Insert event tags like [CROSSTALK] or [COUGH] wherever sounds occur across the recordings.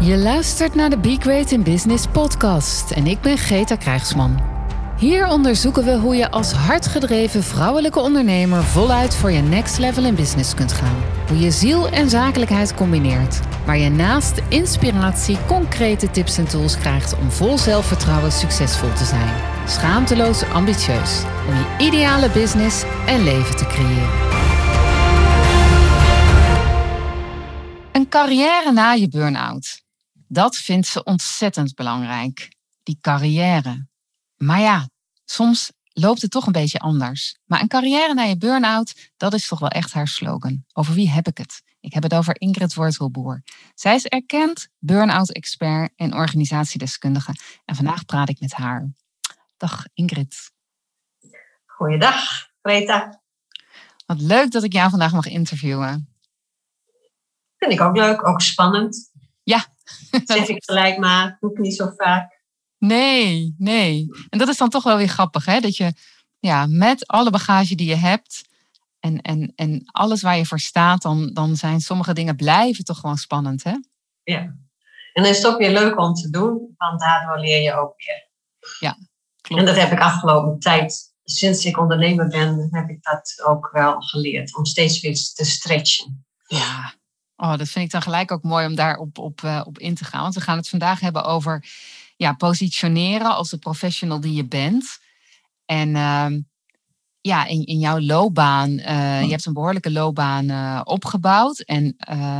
Je luistert naar de Be Great in Business podcast en ik ben Greta Krijgsman. Hier onderzoeken we hoe je als hardgedreven vrouwelijke ondernemer voluit voor je next level in business kunt gaan. Hoe je ziel en zakelijkheid combineert. Waar je naast inspiratie concrete tips en tools krijgt om vol zelfvertrouwen succesvol te zijn. Schaamteloos ambitieus. Om je ideale business en leven te creëren. Een carrière na je burn-out. Dat vindt ze ontzettend belangrijk. Die carrière. Maar ja, soms loopt het toch een beetje anders. Maar een carrière na je burn-out, dat is toch wel echt haar slogan. Over wie heb ik het? Ik heb het over Ingrid Wortelboer. Zij is erkend burn-out-expert en organisatiedeskundige. En vandaag praat ik met haar. Dag Ingrid. Goeiedag, Greta. Wat leuk dat ik jou vandaag mag interviewen. Vind ik ook leuk, ook spannend. Ja. [LAUGHS] zeg ik gelijk maar, doe ik niet zo vaak. Nee, nee. En dat is dan toch wel weer grappig, hè? Dat je ja, met alle bagage die je hebt en, en, en alles waar je voor staat, dan, dan zijn sommige dingen blijven toch gewoon spannend, hè? Ja. En dan is het ook weer leuk om te doen, want daardoor leer je ook weer. Ja, klopt. En dat heb ik afgelopen tijd, sinds ik ondernemer ben, heb ik dat ook wel geleerd. Om steeds weer te stretchen. Ja, oh, dat vind ik dan gelijk ook mooi om daarop op, uh, op in te gaan. Want we gaan het vandaag hebben over ja, positioneren als de professional die je bent. En uh, ja, in, in jouw loopbaan, uh, je hebt een behoorlijke loopbaan uh, opgebouwd. En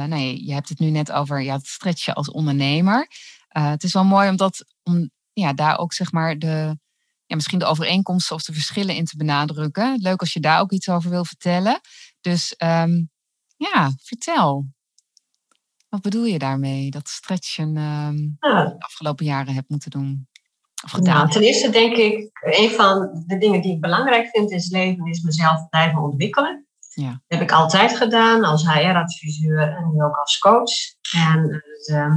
nou, je, je, hebt het nu net over ja, het stretchen als ondernemer. het is wel mooi om, dat, om ja, daar ook zeg maar de, ja, misschien de overeenkomsten of de verschillen in te benadrukken. Leuk als je daar ook iets over wil vertellen. Dus um, ja, vertel. Wat bedoel je daarmee? Dat stretchen um, ja. de afgelopen jaren hebt moeten doen? Of gedaan? Nou, ten eerste denk ik, een van de dingen die ik belangrijk vind in het leven is mezelf blijven ontwikkelen. Ja. Dat heb ik altijd gedaan als HR-adviseur en nu ook als coach. En, uh,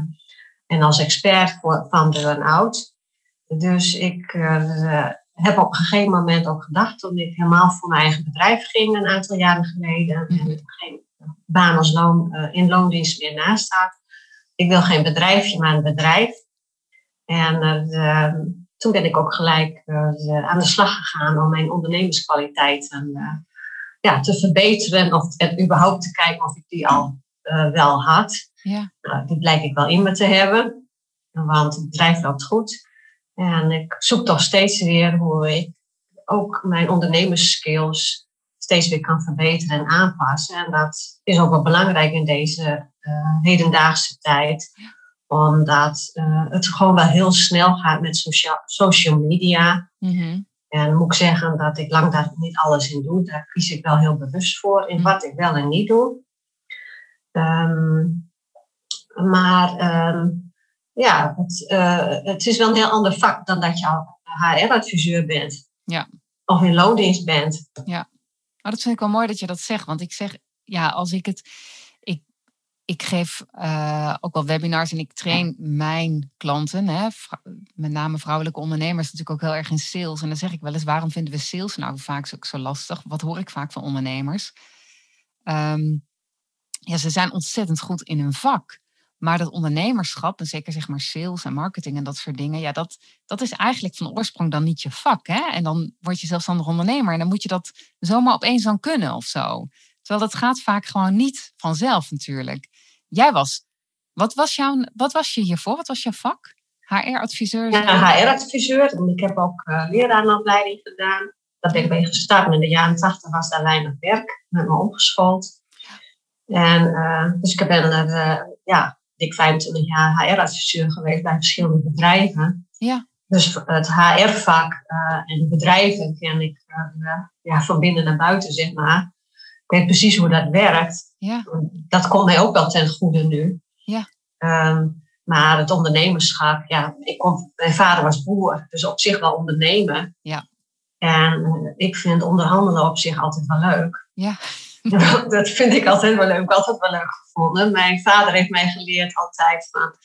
en als expert voor, van burn-out. Dus ik uh, heb op een gegeven moment ook gedacht, toen ik helemaal voor mijn eigen bedrijf ging, een aantal jaren geleden, mm -hmm. en geen baan als loon, uh, in loondienst meer naast staat. Ik wil geen bedrijfje, maar een bedrijf. En uh, toen ben ik ook gelijk aan de slag gegaan om mijn ondernemerskwaliteiten ja, te verbeteren of en überhaupt te kijken of ik die al wel had. Ja. Nou, die blijk ik wel in me te hebben, want het bedrijf loopt goed. En ik zoek toch steeds weer hoe ik ook mijn ondernemersskills steeds weer kan verbeteren en aanpassen. En dat is ook wel belangrijk in deze uh, hedendaagse tijd. Omdat uh, het gewoon wel heel snel gaat met social, social media. Mm -hmm. En moet ik zeggen dat ik lang daar niet alles in doe. Daar kies ik wel heel bewust voor in wat ik wel en niet doe. Um, maar um, ja, het, uh, het is wel een heel ander vak dan dat je HR-adviseur bent. Ja. Of in loondienst bent. Ja. Maar dat vind ik wel mooi dat je dat zegt. Want ik zeg, ja, als ik het. Ik, ik geef uh, ook wel webinars en ik train mijn klanten, hè, met name vrouwelijke ondernemers, natuurlijk ook heel erg in sales. En dan zeg ik wel eens: waarom vinden we sales nou vaak zo lastig? Wat hoor ik vaak van ondernemers? Um, ja, ze zijn ontzettend goed in hun vak. Maar dat ondernemerschap, en zeker zeg maar sales en marketing en dat soort dingen, ja, dat, dat is eigenlijk van oorsprong dan niet je vak. Hè? En dan word je zelfstandig ondernemer en dan moet je dat zomaar opeens dan kunnen of zo. Terwijl dat gaat vaak gewoon niet vanzelf natuurlijk. Jij was, wat was, jouw, wat was je hiervoor? Wat was jouw vak? HR-adviseur? Ja, HR-adviseur. Ik heb ook uh, gedaan. Dat ben ik mee gestart. In de jaren 80 was daar weinig werk. met me omgeschoold. En uh, dus ik ben er, uh, ja, dik 25 jaar HR-adviseur geweest bij verschillende bedrijven. Ja. Dus het HR-vak uh, en de bedrijven ken ik uh, ja, van binnen naar buiten, zeg maar. Ik weet precies hoe dat werkt. Ja. Dat komt mij ook wel ten goede nu. Ja. Um, maar het ondernemerschap, ja, ik kom, mijn vader was boer, dus op zich wel ondernemen. Ja. En uh, ik vind onderhandelen op zich altijd wel leuk. Ja. [LAUGHS] dat vind ik altijd wel leuk. Altijd wel leuk gevonden. Mijn vader heeft mij geleerd altijd van.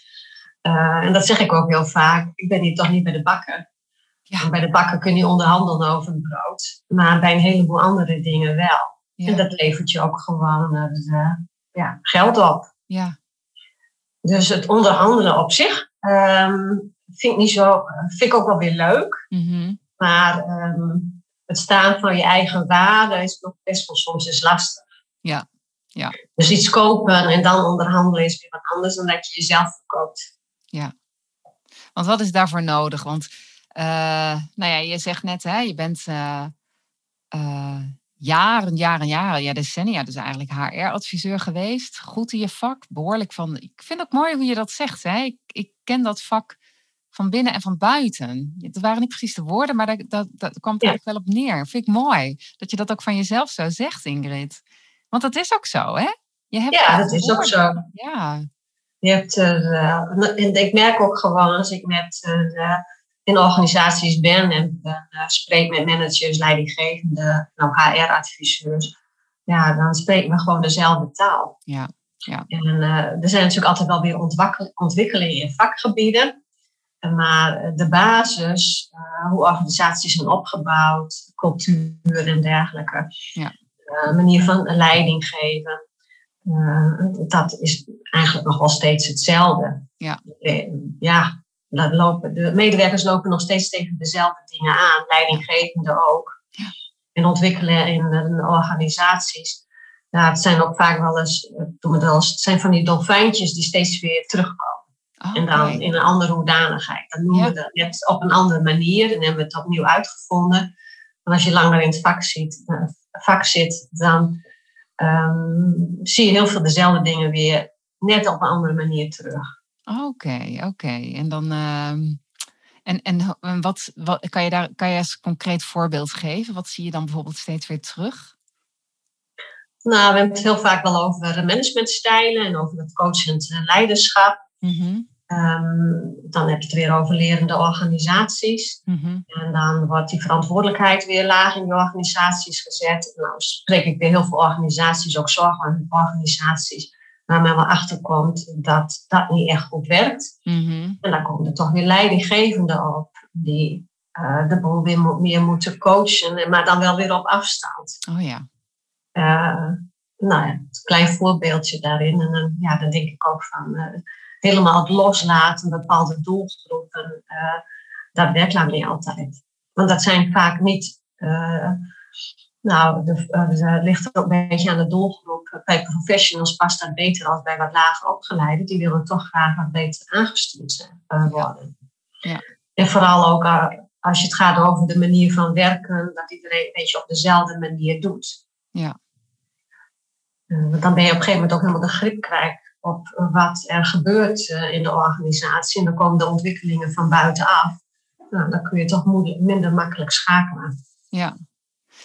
Uh, en dat zeg ik ook heel vaak. Ik ben hier toch niet bij de bakker. Ja. Bij de bakker kun je onderhandelen over het brood. Maar bij een heleboel andere dingen wel. Ja. En dat levert je ook gewoon uh, ja, geld op. Ja. Dus het onderhandelen op zich ehm, vind, ik niet zo, vind ik ook wel weer leuk. Mhm. Maar ehm, het staan van je eigen waarde is nog best wel soms eens lastig. Ja, ja. Dus iets kopen en dan onderhandelen is weer wat anders dan dat je jezelf verkoopt. Want wat is daarvoor nodig? Want eh, nou ja, je zegt net, hè, je bent eh, eh, jaren, jaren, jaren, ja, decennia, dus eigenlijk HR-adviseur geweest. Goed in je vak, behoorlijk van. Ik vind het ook mooi hoe je dat zegt. Hè? Ik, ik ken dat vak van binnen en van buiten. Het waren niet precies de woorden, maar dat, dat, dat kwam er Ja. eigenlijk wel op neer. Vind ik mooi dat je dat ook van jezelf zo zegt, Ingrid. Want dat is ook zo, hè? Je hebt Ja, dat is ook zo. Ja, Je hebt er, eh, en ik merk ook gewoon als ik met, eh, in organisaties ben en eh, spreek met managers, leidinggevenden, nou HR-adviseurs, ja, dan spreken we gewoon dezelfde taal. Ja, ja. En er zijn natuurlijk altijd wel weer ontwikkelingen in vakgebieden. Eh, Maar de basis, eh, hoe organisaties zijn opgebouwd, cultuur en dergelijke, Ja. eh, manier van leiding geven, eh, dat is eigenlijk nog wel steeds hetzelfde. Ja. Eh, ja, dat lopen, de medewerkers lopen nog steeds tegen dezelfde dingen aan, leidinggevenden ook. Ja. En ontwikkelen in, eh, organisaties. Ja, het zijn ook vaak wel eens, eh, wel eens, het zijn van die dolfijntjes die steeds weer terugkomen. Oh, En dan in een andere hoedanigheid. Dan noemen Ja. we dat net op een andere manier en hebben we het opnieuw uitgevonden. En als je langer in het vak, ziet, eh, vak zit, dan ehm, zie je heel veel dezelfde dingen weer net op een andere manier terug. Oké, oké. En dan. ehm, en en wat, wat kan je daar kan je als concreet voorbeeld geven? Wat zie je dan bijvoorbeeld steeds weer terug? Nou, we hebben het heel vaak wel over managementstijlen en over het coachend eh, leiderschap. Mhm, Ehm, dan heb je het weer over lerende organisaties. mhm. En dan wordt die verantwoordelijkheid weer laag in die organisaties gezet. Nou spreek ik weer heel veel organisaties, ook zorgorganisaties, waar men wel achterkomt dat dat niet echt goed werkt. mhm. En dan komen er toch weer leidinggevenden op die eh, de boel weer mo- meer moeten coachen, maar dan wel weer op afstand. Oh ja. Eh, nou ja, een klein voorbeeldje daarin. En dan, ja, dan denk ik ook van eh, helemaal het loslaten, bepaalde doelgroepen. eh, dat werkt lang niet altijd. Want dat zijn vaak niet. eh, nou, de, eh, ligt ook een beetje aan de doelgroep. Bij professionals past dat beter als bij wat lager opgeleiden. Die willen toch graag wat beter aangestuurd worden. Ja. En vooral ook als je het gaat over de manier van werken, dat iedereen een beetje op dezelfde manier doet. Ja. Want dan ben je op een gegeven moment ook helemaal de grip kwijt op wat er gebeurt eh, in de organisatie. En dan komen de ontwikkelingen van buitenaf. Nou, dan kun je toch moeilijk, minder makkelijk schakelen. Ja.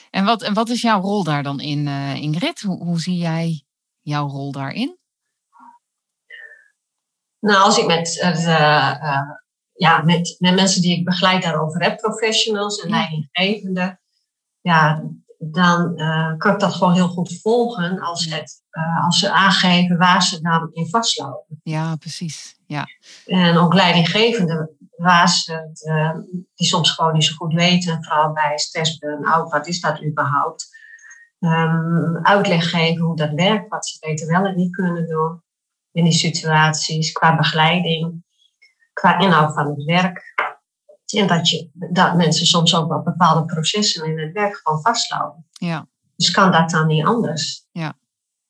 En wat, en wat is jouw rol daar dan in, eh, Ingrid? Hoe, hoe zie jij jouw rol daarin? Nou, als ik met, eh, ja, met, met mensen die ik begeleid daarover heb, professionals en leidinggevenden, ja, dan eh, kan ik dat gewoon heel goed volgen als, het, eh, als ze aangeven waar ze dan in vastlopen. Ja, precies. Ja. En ook leidinggevenden waar ze het, eh, die soms gewoon niet zo goed weten, vooral bij stress burn-out, wat is dat überhaupt? Ehm, uitleg geven hoe dat werkt, wat ze beter wel en niet kunnen doen in die situaties, qua begeleiding, qua inhoud van het werk. En dat, je, dat mensen soms ook wel bepaalde processen in het werk gewoon vastlopen. Ja. Dus kan dat dan niet anders? Ja.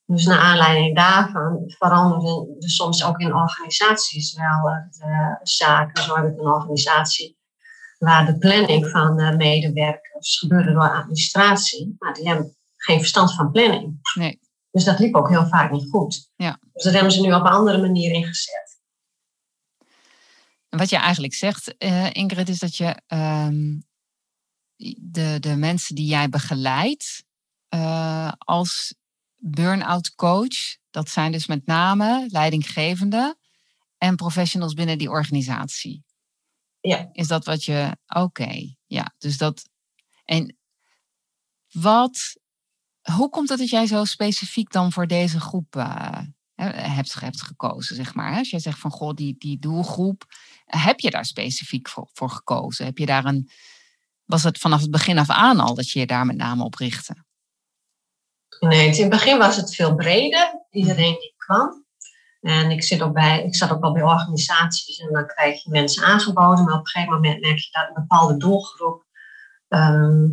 Dus naar aanleiding daarvan veranderen er soms ook in organisaties wel eh, zaken. Zo heb ik een organisatie waar de planning van de medewerkers gebeurde door administratie. Maar die hebben geen verstand van planning. Nee. Dus dat liep ook heel vaak niet goed. Ja. Dus dat hebben ze nu op een andere manier ingezet. Wat je eigenlijk zegt, eh, Ingrid, is dat je ehm, de, de mensen die jij begeleidt eh, als burn-out coach, dat zijn dus met name leidinggevenden en professionals binnen die organisatie. Ja. Is dat wat je. Oké, ja. Dus dat. En wat. Hoe komt het dat jij zo specifiek dan voor deze groep eh, hebt, hebt gekozen, zeg maar? Als jij zegt van goh, die, die doelgroep, heb je daar specifiek voor, voor gekozen? Heb je daar een. Was het vanaf het begin af aan al dat je je daar met name op richtte? Nee, in het begin was het veel breder. Iedereen die kwam. En ik, zit ook bij, ik zat ook wel bij organisaties en dan krijg je mensen aangeboden. Maar op een gegeven moment merk je dat een bepaalde doelgroep ehm,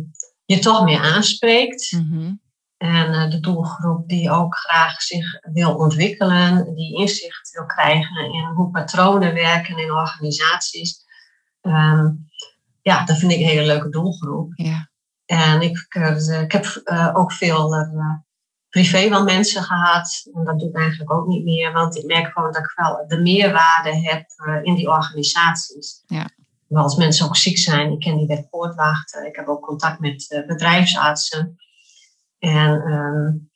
je toch meer aanspreekt. Mhm. En uh, de doelgroep die ook graag zich wil ontwikkelen, die inzicht wil krijgen in hoe patronen werken in organisaties. Ehm, ja, dat vind ik een hele leuke doelgroep. Ja. En ik, uh, ik heb uh, ook veel privé wel mensen gehad. En dat doe ik eigenlijk ook niet meer, want ik merk gewoon dat ik wel de meerwaarde heb in die organisaties. Ja. Maar als mensen ook ziek zijn, ik ken die wet poortwachten, ik heb ook contact met bedrijfsartsen. En um,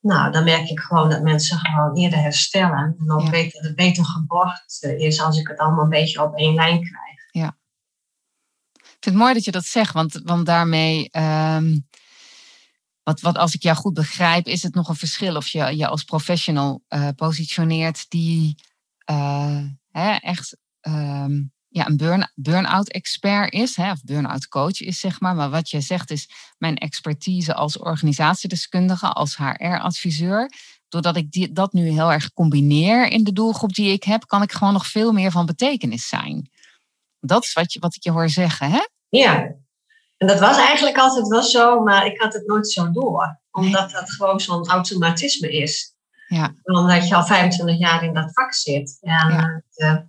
nou, dan merk ik gewoon dat mensen gewoon eerder herstellen. En ook ja. beter, het beter geborgd is als ik het allemaal een beetje op één lijn krijg. Ja. Ik vind het mooi dat je dat zegt, want, want daarmee, um, wat, wat als ik jou goed begrijp, is het nog een verschil of je je als professional uh, positioneert die uh, hè, echt um, ja, een burn, burn-out expert is, hè, of burn-out coach is, zeg maar. Maar wat je zegt is mijn expertise als organisatiedeskundige, als HR-adviseur. Doordat ik die, dat nu heel erg combineer in de doelgroep die ik heb, kan ik gewoon nog veel meer van betekenis zijn. Dat is wat, je, wat ik je hoor zeggen, hè? Ja, en dat was eigenlijk altijd wel zo, maar ik had het nooit zo door. Omdat dat gewoon zo'n automatisme is. Ja. Omdat je al 25 jaar in dat vak zit. En ja.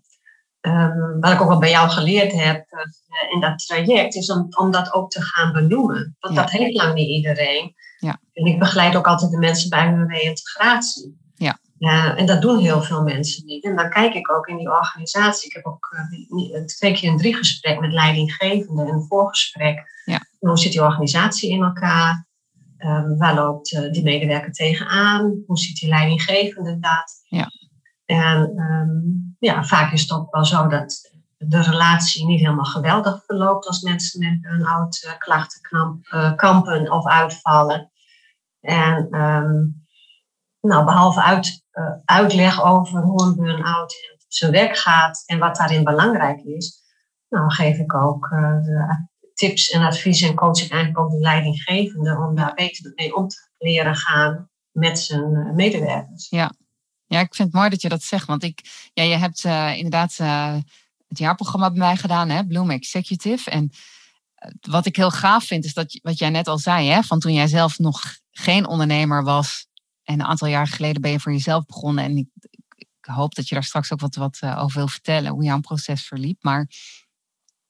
De, Um, wat ik ook al bij jou geleerd heb uh, in dat traject, is om, om dat ook te gaan benoemen. Want ja. dat heeft lang niet iedereen. Ja. En ik begeleid ook altijd de mensen bij hun reïntegratie. Ja. Uh, en dat doen heel veel mensen niet. En dan kijk ik ook in die organisatie. Ik heb ook uh, twee keer een drie gesprek met leidinggevenden. Een voorgesprek. Ja. Hoe zit die organisatie in elkaar? Um, waar loopt die medewerker tegenaan? Hoe ziet die leidinggevende dat? Ja. En um, ja, vaak is het ook wel zo dat de relatie niet helemaal geweldig verloopt als mensen met burn-out uh, klachten uh, kampen of uitvallen. En um, nou, behalve uit, uh, uitleg over hoe een burn-out zijn werk gaat en wat daarin belangrijk is, nou, geef ik ook tips en adviezen en coach ik eigenlijk ook de leidinggevende om daar beter mee om te leren gaan met zijn medewerkers. Ja. Ja, ik vind het mooi dat je dat zegt. Want ik, ja, je hebt uh, inderdaad uh, het jaarprogramma bij mij gedaan, hè, Bloom Executive. En uh, wat ik heel gaaf vind, is dat wat jij net al zei, hè, van toen jij zelf nog geen ondernemer was. En een aantal jaar geleden ben je voor jezelf begonnen. En ik, ik hoop dat je daar straks ook wat, wat over wil vertellen, hoe jouw proces verliep. Maar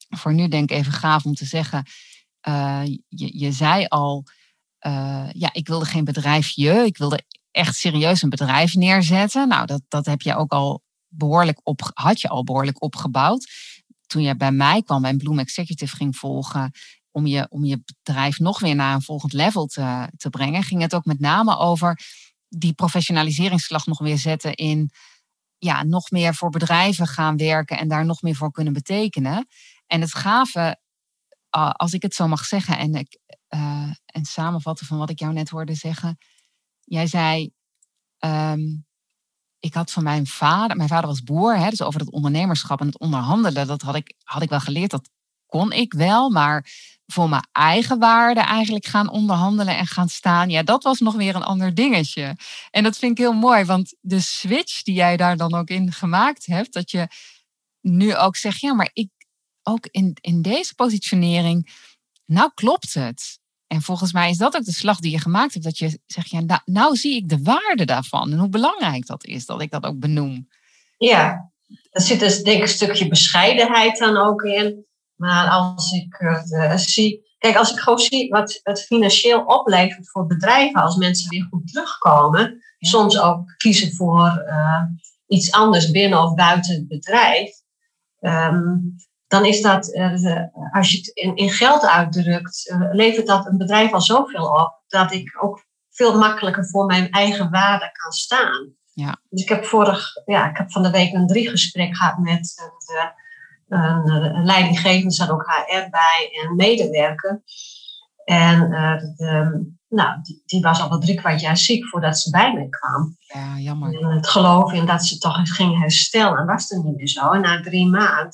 voor nu denk ik even gaaf om te zeggen, je, je zei al, ja, ik wilde geen bedrijfje, ik wilde echt serieus een bedrijf neerzetten. Nou, dat, dat heb je ook al behoorlijk op, had je al behoorlijk opgebouwd. Toen je bij mij kwam en Bloom Executive ging volgen, om je, om je bedrijf nog weer naar een volgend level te, te brengen, ging het ook met name over die professionaliseringsslag nog weer zetten in ja, nog meer voor bedrijven gaan werken en daar nog meer voor kunnen betekenen. En het gave, als ik het zo mag zeggen en, ik, uh, en samenvatten van wat ik jou net hoorde zeggen, Jij zei, um, ik had van mijn vader, mijn vader was boer, hè, dus over het ondernemerschap en het onderhandelen, dat had ik, had ik wel geleerd, dat kon ik wel, maar voor mijn eigen waarde eigenlijk gaan onderhandelen en gaan staan, ja, dat was nog weer een ander dingetje. En dat vind ik heel mooi, want de switch die jij daar dan ook in gemaakt hebt, dat je nu ook zegt, ja, maar ik ook in, in deze positionering, nou klopt het. En volgens mij is dat ook de slag die je gemaakt hebt. Dat je zegt, ja, nou, nou zie ik de waarde daarvan. En hoe belangrijk dat is, dat ik dat ook benoem. Ja, er zit dus denk ik een stukje bescheidenheid dan ook in. Maar als ik uh, zie... Kijk, als ik gewoon zie wat het financieel oplevert voor bedrijven... als mensen weer goed terugkomen. Ja. Soms ook kiezen voor uh, iets anders binnen of buiten het bedrijf. Um, dan is dat, uh, als je het in, in geld uitdrukt, uh, levert dat een bedrijf al zoveel op dat ik ook veel makkelijker voor mijn eigen waarde kan staan. Ja. Dus ik heb vorig, ja, ik heb van de week een drie gesprek gehad met de, een, een leidinggevende, zat ook HR bij en medewerker. En de, nou, die, die, was al wel drie kwart jaar ziek voordat ze bij mij kwam. Ja, jammer. En het geloof in dat ze toch ging herstellen was er niet meer zo. En na drie maanden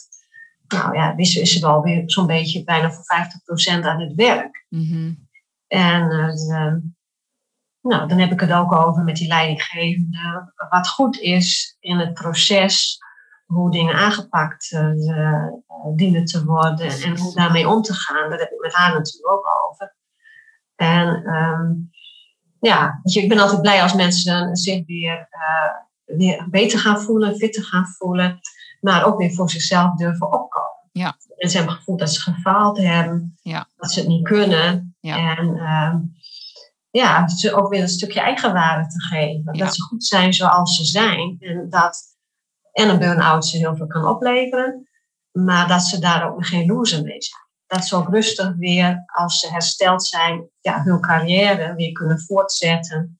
nou ja, is, is ze wel weer zo'n beetje bijna voor 50% aan het werk. Mm -hmm. En uh, nou, dan heb ik het ook over met die leidinggevende. Wat goed is in het proces, hoe dingen aangepakt uh, dienen te worden en hoe daarmee om te gaan. Daar heb ik met haar natuurlijk ook over. En um, ja, dus ik ben altijd blij als mensen zich weer, uh, weer beter gaan voelen, fitter gaan voelen, maar ook weer voor zichzelf durven opkomen. Ja. En ze hebben het gevoel dat ze gefaald hebben, ja. dat ze het niet kunnen. Ja. En uh, ja, ze ook weer een stukje eigenwaarde te geven. Dat ze goed zijn zoals ze zijn. En dat en een burn-out ze heel veel kan opleveren, maar dat ze daar ook geen loser mee zijn. Dat ze ook rustig weer, als ze hersteld zijn, ja, hun carrière weer kunnen voortzetten.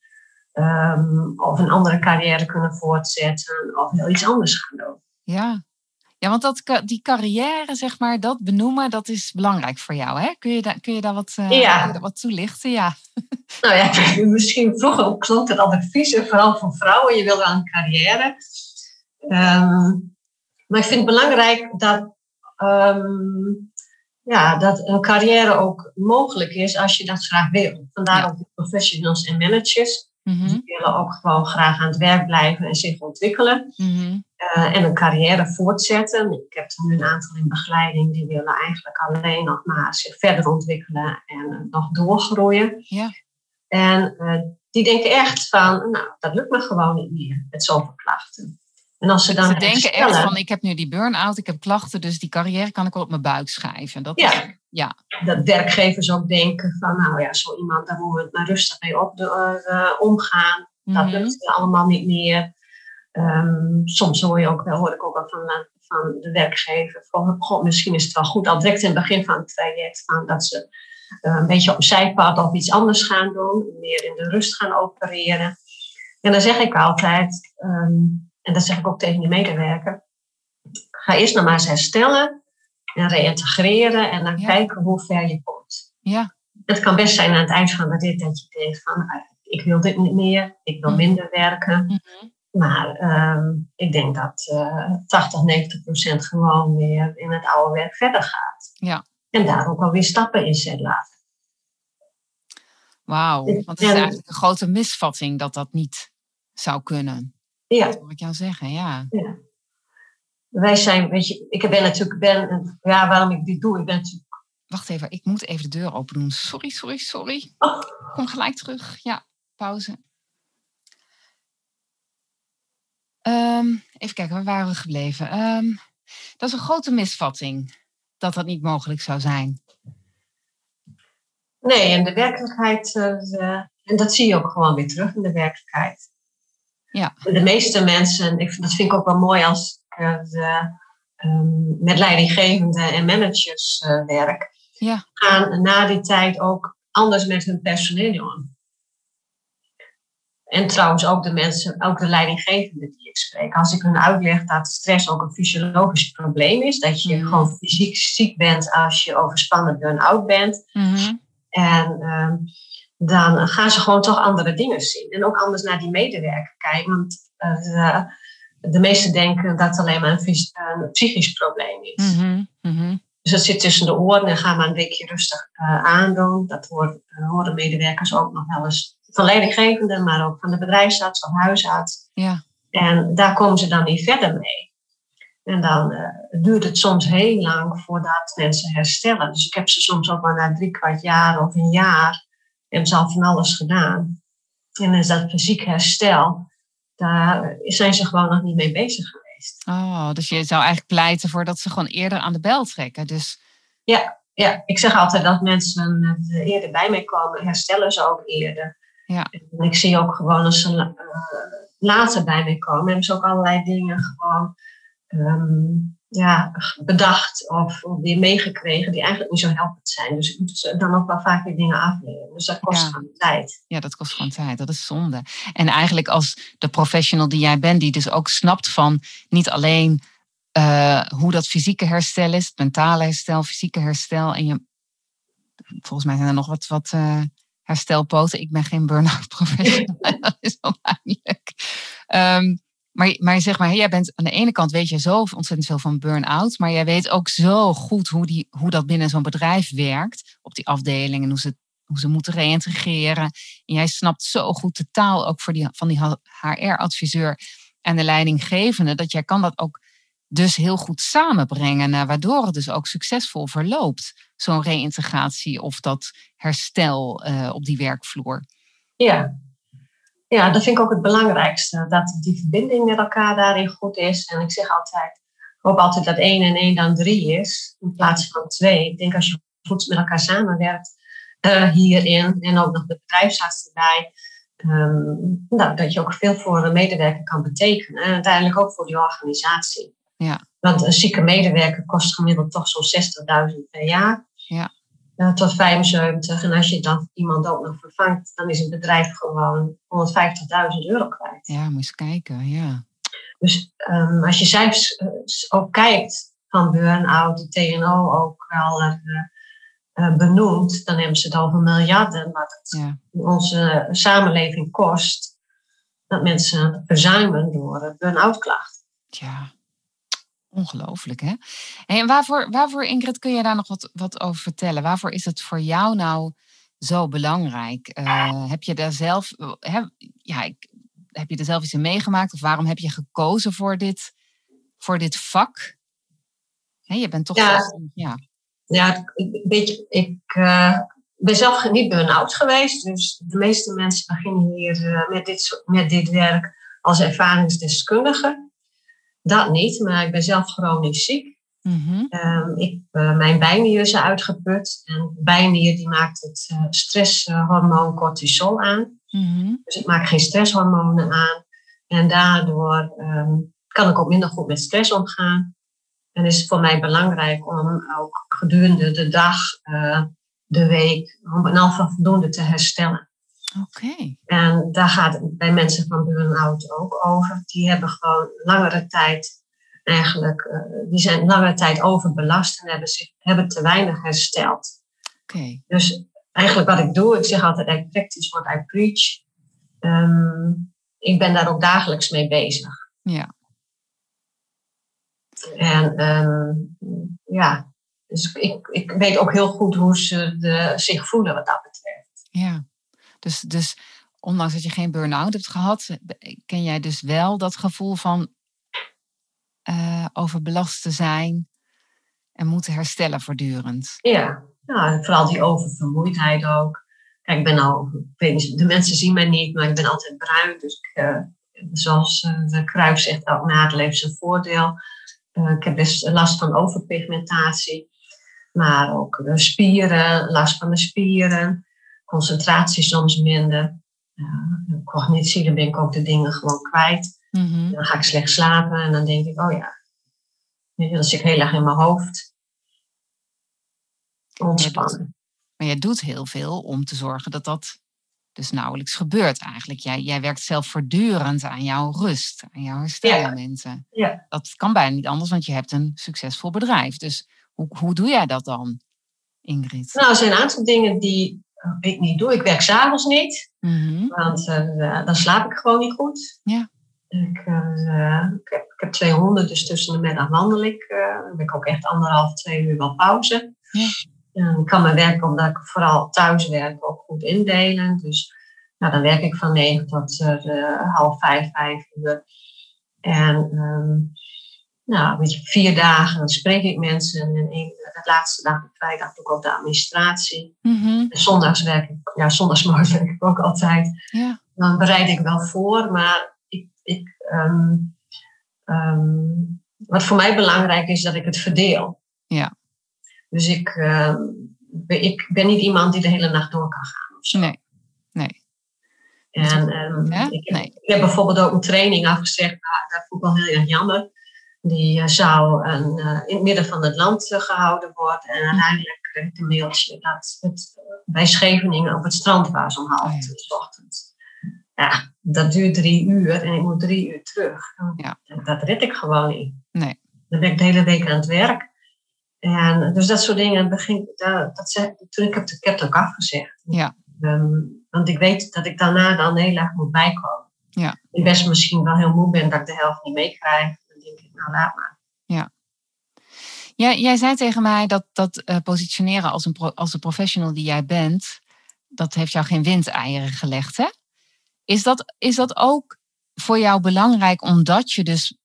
Um, of een andere carrière kunnen voortzetten. Of heel iets anders gaan doen. Ja, ja, want dat, die carrière, zeg maar, dat benoemen, dat is belangrijk voor jou. Hè? Kun, je daar, kun je daar wat, uh, ja. wat toelichten? Ja. [LAUGHS] Nou ja, misschien vroeger klonk het altijd vies, vooral voor vrouwen. Je wilde aan een carrière. Um, maar ik vind het belangrijk dat, um, ja, dat een carrière ook mogelijk is als je dat graag wil. Vandaar ook de professionals en managers. Mhm, Die willen ook gewoon graag aan het werk blijven en zich ontwikkelen. mhm. eh, en een carrière voortzetten. Ik heb er nu een aantal in begeleiding die willen eigenlijk alleen nog maar zich verder ontwikkelen en eh, nog doorgroeien. Ja. En eh, die denken echt van, nou, dat lukt me gewoon niet meer met zoveel klachten. En als ze dan Ze denken echt van, ik heb nu die burn-out, ik heb klachten, dus die carrière kan ik wel op mijn buik schrijven. Dat Ja. is- ja. dat werkgevers ook denken van, nou ja, zo iemand, daar moeten we het maar rustig mee op, eh, omgaan. Dat Mhm. lukt allemaal niet meer. Ehm, soms hoor, je ook wel, hoor ik ook wel van, eh, van de werkgever van, god, misschien is het wel goed, al direct in het begin van het traject, van dat ze eh, een beetje op zijpad of iets anders gaan doen, meer in de rust gaan opereren. En dan zeg ik altijd, ehm, en dat zeg ik ook tegen die medewerker, ga eerst nog maar eens herstellen en reïntegreren en dan Ja. kijken hoe ver je komt. Ja. Het kan best zijn aan het eind van de rit dat je denkt van, ah, ik wil dit niet meer, ik wil Mhm. minder werken. Mhm. Maar ehm, ik denk dat eh 80, 90 procent gewoon weer in het oude werk verder gaat. Ja. En daar ook alweer stappen in zet laten. Wauw, want het is en- eigenlijk een grote misvatting dat dat niet zou kunnen. Ja, Dat hoor ik jou zeggen, ja. ja. Wij zijn, weet je, ik ben natuurlijk, ben, ja, waarom ik dit doe, ik ben natuurlijk, Wacht even, ik moet even de deur open doen. Sorry, sorry, sorry. oh, Kom gelijk terug. Ja, pauze. Ehm, even kijken, waar waren we gebleven? Ehm, dat is een grote misvatting dat dat niet mogelijk zou zijn. nee, in de werkelijkheid, eh, eh, en dat zie je ook gewoon weer terug in de werkelijkheid. Ja. De meeste mensen, ik, dat vind ik ook wel mooi als ik eh, ehm, met leidinggevenden en managers eh, werk, Ja. gaan na die tijd ook anders met hun personeel om. En trouwens ook de mensen, ook de leidinggevenden die ik spreek. Als ik hun uitleg dat stress ook een fysiologisch probleem is, dat je Mhm. gewoon fysiek ziek bent als je overspannen burn-out bent, Mhm. en ehm, dan gaan ze gewoon toch andere dingen zien. En ook anders naar die medewerker kijken. Want eh, de, meesten denken dat het alleen maar een, psychisch probleem is. Mhm. Mhm. Dus dat zit tussen de oren en ga maar een weekje rustig eh, aandoen. Dat eh, horen medewerkers ook nog wel eens van leidinggevenden, maar ook van de bedrijfsarts of huisarts. Ja. En daar komen ze dan niet verder mee. En dan eh, duurt het soms heel lang voordat mensen herstellen. Dus ik heb ze soms ook maar na drie kwart jaar of een jaar hebben ze al van alles gedaan. En is dat fysiek herstel, daar zijn ze gewoon nog niet mee bezig geweest. Oh, dus je zou eigenlijk pleiten voor dat ze gewoon eerder aan de bel trekken. Dus Ja, ik zeg altijd dat mensen eh, eerder bij mij komen, herstellen ze ook eerder. Ja. En ik zie ook gewoon als ze eh, later bij mij komen, hebben ze ook allerlei dingen gewoon ehm, ja, bedacht of, of weer meegekregen die eigenlijk niet zo helpend zijn. Dus ik moet ze dan ook wel vaak weer dingen afleren. Dus dat kost Ja. gewoon tijd. ja, dat kost gewoon tijd. Dat is zonde. En eigenlijk als de professional die jij bent, die dus ook snapt van niet alleen eh, hoe dat fysieke herstel is, het mentale herstel, fysieke herstel. En je, volgens mij zijn er nog wat, wat eh, herstelpoten. Ik ben geen burn-out [LAUGHS] professional. [LAUGHS] dat is wel pijnlijk. Ehm, maar, maar zeg maar, jij bent aan de ene kant weet je zo ontzettend veel van burn-out, maar jij weet ook zo goed hoe, die, hoe dat binnen zo'n bedrijf werkt, op die afdeling en hoe, ze, hoe ze moeten reïntegreren. En jij snapt zo goed de taal ook voor die, van die HR-adviseur en de leidinggevende, dat jij kan dat ook dus heel goed samenbrengen, waardoor het dus ook succesvol verloopt, zo'n reïntegratie of dat herstel uh, op die werkvloer. Ja. Ja, dat vind ik ook het belangrijkste, dat die verbinding met elkaar daarin goed is. En ik zeg altijd, ik hoop altijd dat één en één dan drie is, in plaats van twee. Ik denk als je goed met elkaar samenwerkt uh, hierin en ook nog de bedrijfsarts erbij, um, nou, dat je ook veel voor de medewerker kan betekenen. En uiteindelijk ook voor die organisatie. Ja. Want een zieke medewerker kost gemiddeld toch zo'n 60.000 per jaar. Ja. Uh, tot 75. En als je dan iemand ook nog vervangt, dan is een bedrijf gewoon 150.000 euro kwijt. Ja, moet eens kijken, ja. Dus um, als je cijfers uh, ook kijkt van burn-out, de TNO ook wel uh, uh, benoemd, dan hebben ze het over miljarden, wat het ja. onze samenleving kost, dat mensen verzuimen door burn-out klachten. Ja, ongelooflijk hè. En waarvoor, waarvoor, Ingrid, kun je daar nog wat, wat over vertellen? Waarvoor is het voor jou nou zo belangrijk? Uh, heb je daar zelf, heb, ja, ik, heb je er zelf iets in meegemaakt? Of waarom heb je gekozen voor dit, voor dit vak? Je bent toch... Ja. Ja. Ja, weet je, ik uh, ben zelf niet burn-out geweest. Dus de meeste mensen beginnen hier uh, met, dit, met dit werk als ervaringsdeskundige. Dat niet, maar ik ben zelf chronisch ziek. Mm-hmm. Um, ik, uh, mijn bijnier is uitgeput. En bijnier die maakt het stresshormoon cortisol aan. Mm-hmm. Dus ik maak geen stresshormonen aan. En daardoor um, kan ik ook minder goed met stress omgaan. En is het voor mij belangrijk om ook gedurende de dag, uh, de week, om in afval voldoende te herstellen. Oké. Okay. En daar gaat het bij mensen van burn-out ook over. Die hebben gewoon langere tijd eigenlijk, uh, die zijn langere tijd overbelast en hebben, zich, hebben te weinig hersteld. Oké. Okay. Dus eigenlijk wat ik doe, ik zeg altijd, I practice what I preach. Um, ik ben daar ook dagelijks mee bezig. Ja. En um, ja, dus ik, ik weet ook heel goed hoe ze de, zich voelen wat dat betreft. Ja, dus, dus ondanks dat je geen burn-out hebt gehad, ken jij dus wel dat gevoel van uh, overbelast te zijn en moeten herstellen voortdurend. Ja, ja vooral die oververmoeidheid ook. Kijk, ik ben al, de mensen zien mij niet, maar ik ben altijd bruin. Dus ik, uh, zoals uh, de Kruif zegt, ook nadeel heeft zijn voordeel. Ik heb best last van overpigmentatie, maar ook spieren, last van de spieren, concentratie soms minder. Uh, cognitie, dan ben ik ook de dingen gewoon kwijt. Mm-hmm. Dan ga ik slecht slapen en dan denk ik, oh ja, dat zit heel erg in mijn hoofd. Ontspannen. Maar je doet heel veel om te zorgen dat dat dus nauwelijks gebeurt eigenlijk. Jij, jij werkt zelf voortdurend aan jouw rust, aan jouw herstelmomenten. Ja. ja. Dat kan bijna niet anders, want je hebt een succesvol bedrijf. Dus hoe, hoe doe jij dat dan, Ingrid? Nou, er zijn een aantal dingen die ik niet doe. Ik werk s'avonds niet, mm-hmm. want uh, dan slaap ik gewoon niet goed. Ja. Ik, uh, ik, heb, ik heb twee honden, dus tussen de middag wandel ik. Uh, dan heb ik ook echt anderhalf, twee uur wel pauze. Ja. En ik kan mijn werk, omdat ik vooral thuis werk, ook goed indelen. Dus nou, dan werk ik van negen tot half vijf, vijf uur. En um, nou, weet je, vier dagen spreek ik mensen. En een, de laatste dag, vrijdag, doe ik ook de administratie. Mm-hmm. En zondags werk ik, ja, zondagsmorgen [LAUGHS] werk ik ook altijd. Ja. Dan bereid ik wel voor, maar ik, ik, um, um, wat voor mij belangrijk is, dat ik het verdeel. Ja. Dus ik, uh, ik ben niet iemand die de hele nacht door kan gaan. Of zo. Nee, nee. En um, ja? ik, nee. ik, heb bijvoorbeeld ook een training afgezegd, maar dat vond ik wel heel erg jammer. Die uh, zou een, uh, in het midden van het land uh, gehouden worden. En uiteindelijk kreeg ik een mailtje dat het bij Scheveningen op het strand was om half ja. ochtends. Ja, dat duurt drie uur en ik moet drie uur terug. Ja. Dat, dat red ik gewoon niet. Nee. Dan ben ik de hele week aan het werk. En dus dat soort dingen begin dat, dat zei, toen ik heb, ik heb het ook afgezegd. Ja. Um, want ik weet dat ik daarna dan heel erg moet bijkomen. Ja. Ik best misschien wel heel moe ben dat ik de helft niet meekrijg. Nou laat maar. Ja. Ja, jij zei tegen mij dat, dat uh, positioneren als een, pro, als een professional die jij bent, dat heeft jou geen windeieren gelegd, hè? Is dat, is dat ook voor jou belangrijk omdat je dus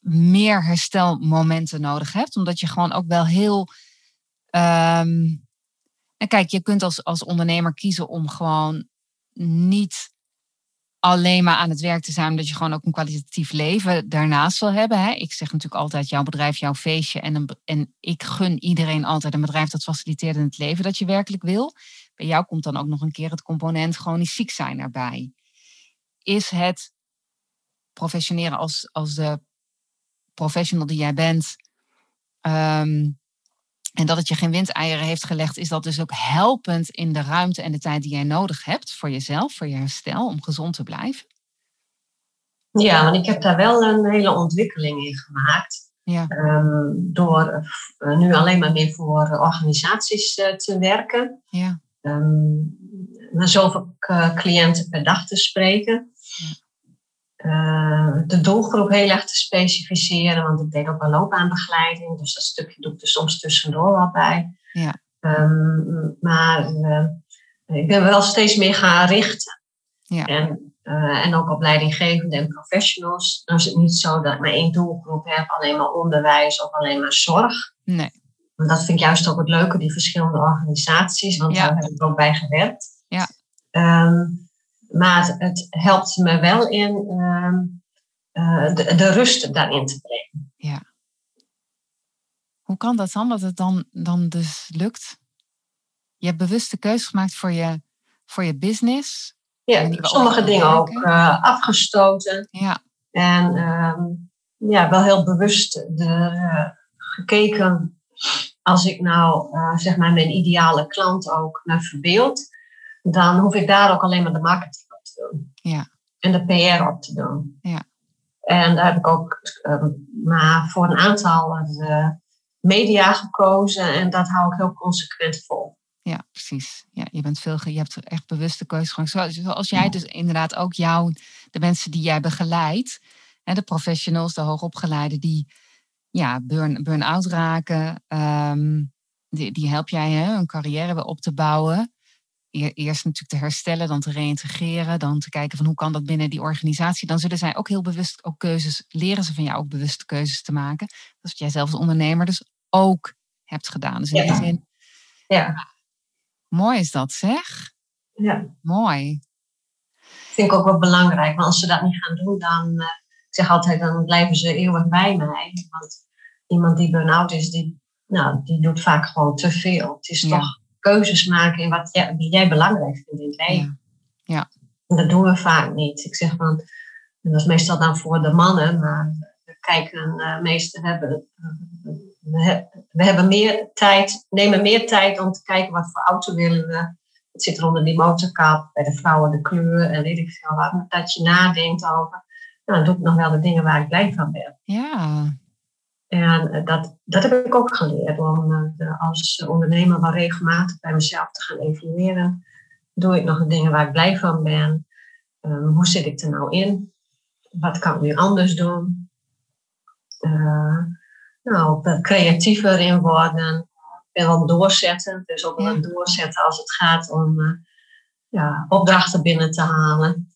meer herstelmomenten nodig hebt? Omdat je gewoon ook wel heel. Ehm, en kijk, je kunt als, als ondernemer kiezen om gewoon niet alleen maar aan het werk te zijn, omdat je gewoon ook een kwalitatief leven daarnaast wil hebben. Hè? Ik zeg natuurlijk altijd jouw bedrijf, jouw feestje. En, en ik gun iedereen altijd een bedrijf dat faciliteert in het leven dat je werkelijk wil. Bij jou komt dan ook nog een keer het component chronisch ziek zijn erbij. Is het professioneren als, als de professional die jij bent, ehm, en dat het je geen windeieren heeft gelegd, is dat dus ook helpend in de ruimte en de tijd die jij nodig hebt voor jezelf, voor je herstel, om gezond te blijven? Ja, want ik heb daar wel een hele ontwikkeling in gemaakt. Ja. Ehm, door eh, nu alleen maar meer voor organisaties eh, te werken. Ja. Um, naar zoveel uh, cliënten per dag te spreken. Eh, de doelgroep heel erg te specificeren, want ik deed ook wel loopbaanbegeleiding, dus dat stukje doe ik er soms tussendoor wel bij. Ja. Um, maar uh, ik ben wel steeds meer gaan richten. Ja. En, uh, en ook op leidinggevende en professionals. Dan is het niet zo dat ik maar één doelgroep heb, alleen maar onderwijs of alleen maar zorg. Nee. Want dat vind ik juist ook het leuke, die verschillende organisaties, want daar heb ik ook bij gewerkt. Ja. Um, maar het helpt me wel in ehm, eh, de, de, rust daarin te brengen. Ja. Hoe kan dat dan, dat het dan, dan dus lukt? Je hebt bewuste keuzes gemaakt voor je, voor je business. Ja, sommige dingen ook uh, afgestoten. Ja. En ehm, ja, wel heel bewust de, uh, gekeken als ik nou zeg maar mijn ideale klant ook naar verbeeld dan hoef ik daar ook alleen maar de marketing doen. Ja. En de PR op te doen. Ja. En daar heb ik ook maar voor een aantal uh, media gekozen en dat hou ik heel consequent vol. Ja, precies. Ja, je, bent veel, je hebt echt bewuste keuzes gemaakt. Zoals jij dus inderdaad ook jou, de mensen die jij begeleidt, hè, de professionals, de hoogopgeleiden die ja, burn, burn-out raken, um, die, die help jij hè, een carrière weer op te bouwen eerst natuurlijk te herstellen, dan te reïntegreren, dan te kijken van hoe kan dat binnen die organisatie. Dan zullen zij ook heel bewust ook keuzes, leren ze van jou ook bewuste keuzes te maken. Dat is wat jij zelf als ondernemer dus ook hebt gedaan. Dus in ja. die zin, ja. mooi is dat zeg. Ja. Mooi. Vind ik ook wel belangrijk, want als ze dat niet gaan doen, dan, uh, ik zeg altijd, dan blijven ze eeuwig bij mij. Want iemand die burn-out is, die, nou, die doet vaak gewoon te veel. Het is toch keuzes maken in wat jij, jij belangrijk vindt in het leven. Ja. ja. En dat doen we vaak niet. Ik zeg van, en dat is meestal dan voor de mannen, maar we kijken, uh, meesten hebben, uh, we, we, hebben meer tijd, nemen meer tijd om te kijken wat voor auto willen we. Het zit er onder die motorkap, bij de vrouwen de kleur en weet ik veel wat. Dat je nadenkt over, nou, dan doe ik nog wel de dingen waar ik blij van ben. Ja, en eh, dat, dat heb ik ook geleerd om eh, als ondernemer wel regelmatig bij mezelf te gaan evalueren. Doe ik nog dingen waar ik blij van ben? Um, hoe zit ik er nou in? Wat kan ik nu anders doen? Uh, nou, creatiever in worden. Ik ben wel doorzetten. Dus ook wel doorzetten als het gaat om uh, ja, opdrachten binnen te halen.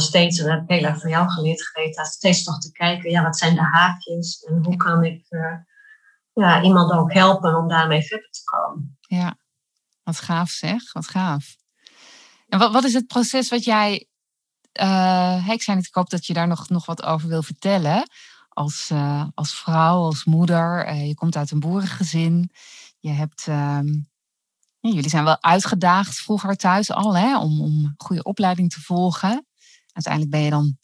Steeds, en dat heb ik heel erg van jou geleerd, Greta, steeds toch te kijken, ja, wat zijn de haakjes en hoe kan ik uh, ja, iemand ook helpen om daarmee verder te komen. Ja, wat gaaf zeg, wat gaaf. En wat, wat is het proces wat jij, uh, ik zei ik hoop dat je daar nog, nog wat over wil vertellen. Als, uh, als vrouw, als moeder, je komt uit een boerengezin, je hebt... Um, jullie zijn wel uitgedaagd vroeger thuis al hè, om, om goede opleiding te volgen uiteindelijk ben je dan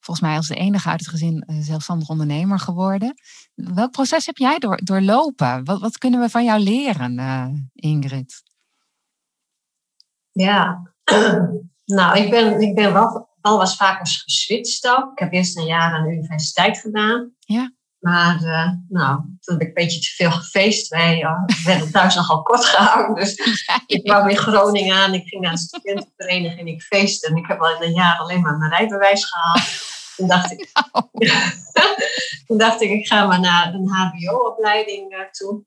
volgens mij als de enige uit het gezin uh, zelfstandig ondernemer geworden. Welk proces heb jij door, doorlopen? Wat, wat kunnen we van jou leren, uh, Ingrid? Ja, [CLEARS THROAT] nou, ik ben, ik ben wel, wel was vaak geswitcht ook. Ik heb eerst een jaar aan de universiteit gedaan. Ja. Maar uh, nou, toen heb ik een beetje te veel gefeest. Wij uh, werden thuis nogal kort gehouden. Dus [LAUGHS] ik kwam in Groningen aan. Ik ging naar een studentenvereniging en ik feestte. En ik heb al in een jaar alleen maar mijn rijbewijs gehaald. Toen dacht ik, [LAUGHS] [LAUGHS] toen dacht ik, ik ga maar naar een hbo-opleiding uh, toe.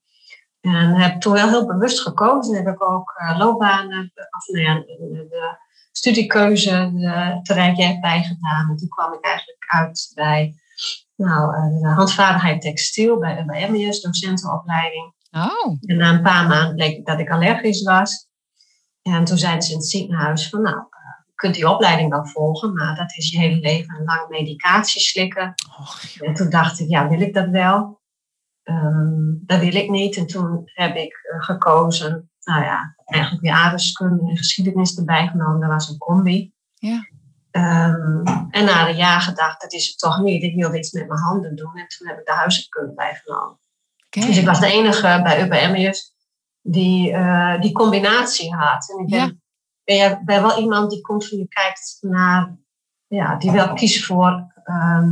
En heb toen wel heel bewust gekozen. Heb ik ook uh, loopbanen, of nou ja, de, studiekeuze de traject bijgedaan. En toen kwam ik eigenlijk uit bij nou, de handvaardigheid textiel bij, bij MES, docentenopleiding. Oh. En na een paar maanden bleek dat ik allergisch was. En toen zeiden ze in het ziekenhuis van nou, je kunt die opleiding wel volgen, maar dat is je hele leven lang medicatie slikken. Oh, en toen dacht ik, ja, wil ik dat wel? Um, dat wil ik niet. En toen heb ik uh, gekozen, nou ja, eigenlijk weer aardrijkskunde en geschiedenis erbij genomen. Dat was een combi. Ja. Um, en na een jaar gedacht, dat is het toch niet. Ik wilde iets met mijn handen doen. En toen heb ik de huisartskunde bijgenomen. Okay. Dus ik was de enige bij UPM'ers die uh, die combinatie had. En ik ben, Ja. ben, je- ben wel iemand die continu kijkt naar, ja, die wel kiest voor, ehm,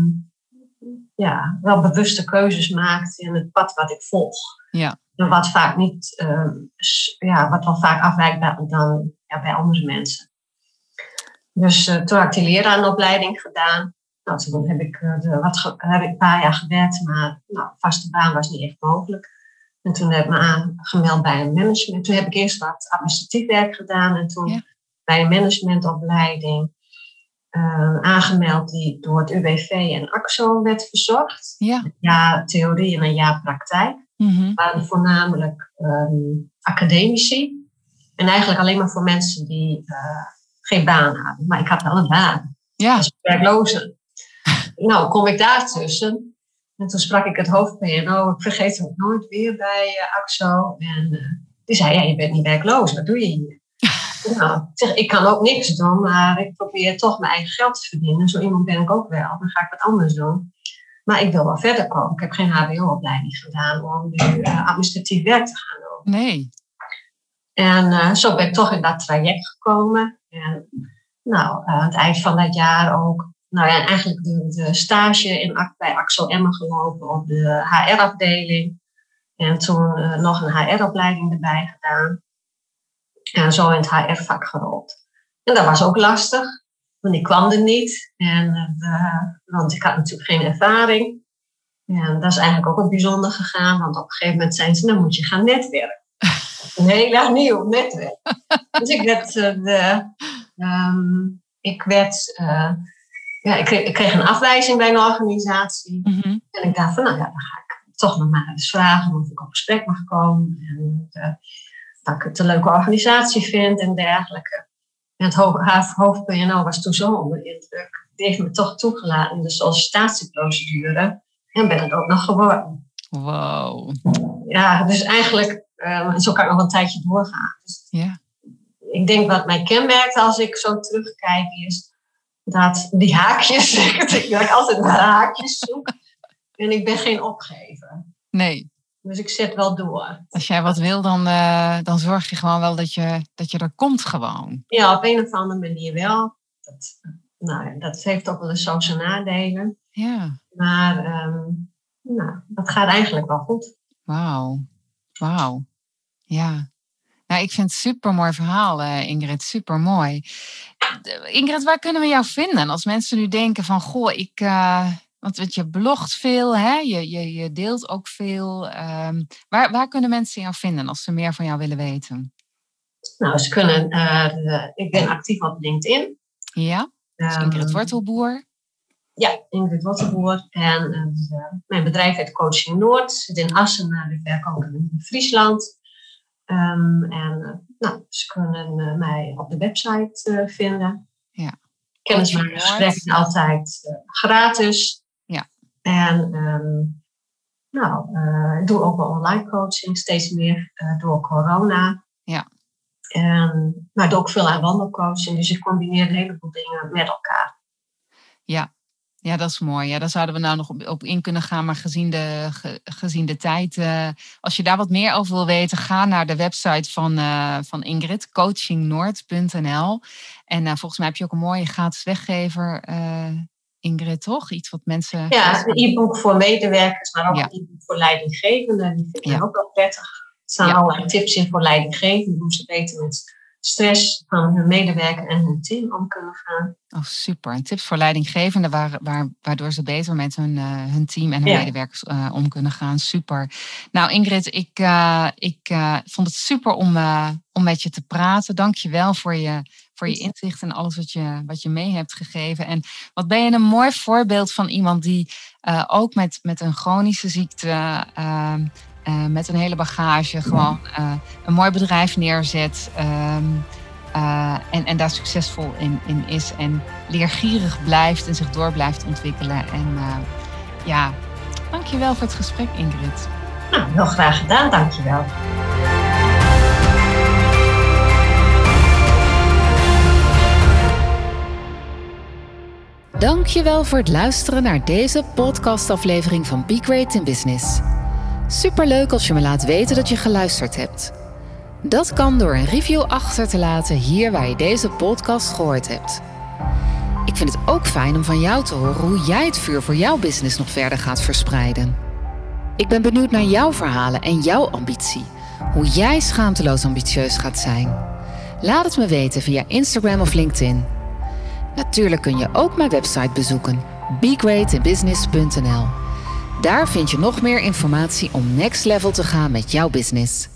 ja, wel bewuste keuzes maakt in het pad wat ik volg. Ja. Wat vaak niet, ehm, ja, wat wel vaak afwijkt bij- dan ja, bij andere mensen. Dus eh, toen heb ik die leraaropleiding gedaan. Nou, toen heb ik, eh, wat heb ik een paar jaar gewerkt, maar nou, vaste baan was niet echt mogelijk. En toen heb ik me aangemeld bij een management. Toen heb ik eerst wat administratief werk gedaan en toen Ja. bij een managementopleiding eh, aangemeld die door het UWV en AXO werd verzorgd. Ja. Jaar theorie en een jaar praktijk. Mhm. waren voornamelijk ehm, academici. En eigenlijk alleen maar voor mensen die geen baan hadden. Maar ik had wel een baan Ja. als werkloze. [LAUGHS] nou, kom ik daartussen. En toen sprak ik het hoofd PNO. Ik vergeet het nooit weer bij eh, AXO. En eh, die zei, ja, je bent niet werkloos. Wat doe je hier? [LAUGHS] nou, ik zeg, ik kan ook niks doen. Maar ik probeer toch mijn eigen geld te verdienen. Zo iemand ben ik ook wel. Dan ga ik wat anders doen. Maar ik wil wel verder komen. Ik heb geen HBO-opleiding gedaan om nu eh, administratief werk te gaan doen. Nee. En zo ben ik toch in dat traject gekomen. En nou, eh, aan het eind van dat jaar ook, nou ja, eigenlijk de, stage in, bij Axel Emmen gelopen op de HR-afdeling. En toen eh, nog een HR-opleiding erbij gedaan. En zo in het HR-vak gerold. En dat was ook lastig, want ik kwam er niet. En, eh, want ik had natuurlijk geen ervaring. En dat is eigenlijk ook een bijzonder gegaan, want op een gegeven moment zijn ze, dan moet je gaan netwerken. [LAUGHS] Een heel nieuw netwerk. [LAUGHS] dus ik werd, eh, de, ehm, ik werd, eh, ja, ik kreeg, ik kreeg een afwijzing bij een organisatie. Mhm. En ik dacht van, nou ja, dan ga ik toch nog maar eens vragen of ik op gesprek mag komen. En eh, dat ik het een leuke organisatie vind en dergelijke. En het hoofd PNO was toen zo onder de indruk. Die heeft me toch toegelaten in de sollicitatieprocedure. En ben het ook nog geworden. Wow. Ja, dus eigenlijk, eh, zo kan ik nog een tijdje doorgaan. Dus Ja. ik denk wat mij kenmerkt als ik zo terugkijk is dat die haakjes, dat [LAUGHS] ik altijd naar haakjes zoek. En ik ben geen opgever. Nee. Dus ik zet wel door. Als jij wat wil, dan, eh, dan zorg je gewoon wel dat je, dat je er komt gewoon. Ja, op een of andere manier wel. Dat, nou, dat heeft ook wel eens zo zijn nadelen. Ja. Maar ehm, nou, dat gaat eigenlijk wel goed. Wauw. Wauw. Ja. Nou, ik vind het super mooi verhaal, eh, Ingrid. Super mooi. Ingrid, waar kunnen we jou vinden? Als mensen nu denken van, goh, ik. eh, want want je blogt veel, hè? Je, je, je deelt ook veel. Ehm, waar, waar kunnen mensen jou vinden als ze meer van jou willen weten? Nou, ze kunnen, eh, ik ben actief op LinkedIn. Ja, dus Ehm, Ingrid Wortelboer. Ja, Ingrid Wotterboer. En eh, mijn bedrijf heet Coaching Noord. Zit in Assen, maar ik werk ook in Friesland. Ehm, en eh, nou, ze kunnen eh, mij op de website eh, vinden. Ja. Kennismakingsgesprekken altijd gratis. Ja. En ehm, nou, ik doe ook wel online coaching, steeds meer door corona. Ja. En, maar ik doe ook veel aan wandelcoaching, dus ik combineer een heleboel dingen met elkaar. Ja. Ja, dat is mooi. Ja, daar zouden we nou nog op, op in kunnen gaan. Maar gezien de, ge- gezien de tijd, eh, als je daar wat meer over wil weten, ga naar de website van, eh, van Ingrid, coachingnoord.nl. En eh, volgens mij heb je ook een mooie gratis weggever, Ingrid, toch? Iets wat mensen. Ja, een e-book voor medewerkers, maar ook Ja. een e-book voor leidinggevenden. Die vind ik Ja. ook wel prettig. Er staan Ja. allerlei tips in voor leidinggevenden, hoe ze beter met stress van hun medewerker en hun team om kunnen gaan. Oh, super. En tips voor leidinggevenden waar, waar, waardoor ze beter met hun, uh, hun team en hun medewerkers uh, om kunnen gaan. Super. Nou Ingrid, ik, uh, ik vond het super om, om met je te praten. Dank je wel voor je, voor je inzicht en alles wat je, wat je mee hebt gegeven. En wat ben je een mooi voorbeeld van iemand die ook met, met een chronische ziekte uh, met een hele bagage gewoon uh, een mooi bedrijf neerzet. Um, uh, en, en daar succesvol in, in is. En leergierig blijft en zich door blijft ontwikkelen. En ja, dankjewel voor het gesprek, Ingrid. Nou, heel graag gedaan, dankjewel. Dankjewel voor het luisteren naar deze podcastaflevering van Be Great in Business. Superleuk als je me laat weten dat je geluisterd hebt. Dat kan door een review achter te laten hier waar je deze podcast gehoord hebt. Ik vind het ook fijn om van jou te horen hoe jij het vuur voor jouw business nog verder gaat verspreiden. Ik ben benieuwd naar jouw verhalen en jouw ambitie. Hoe jij schaamteloos ambitieus gaat zijn. Laat het me weten via Instagram of LinkedIn. Natuurlijk kun je ook mijn website bezoeken: begreatinbusiness.nl. Daar vind je nog meer informatie om next level te gaan met jouw business.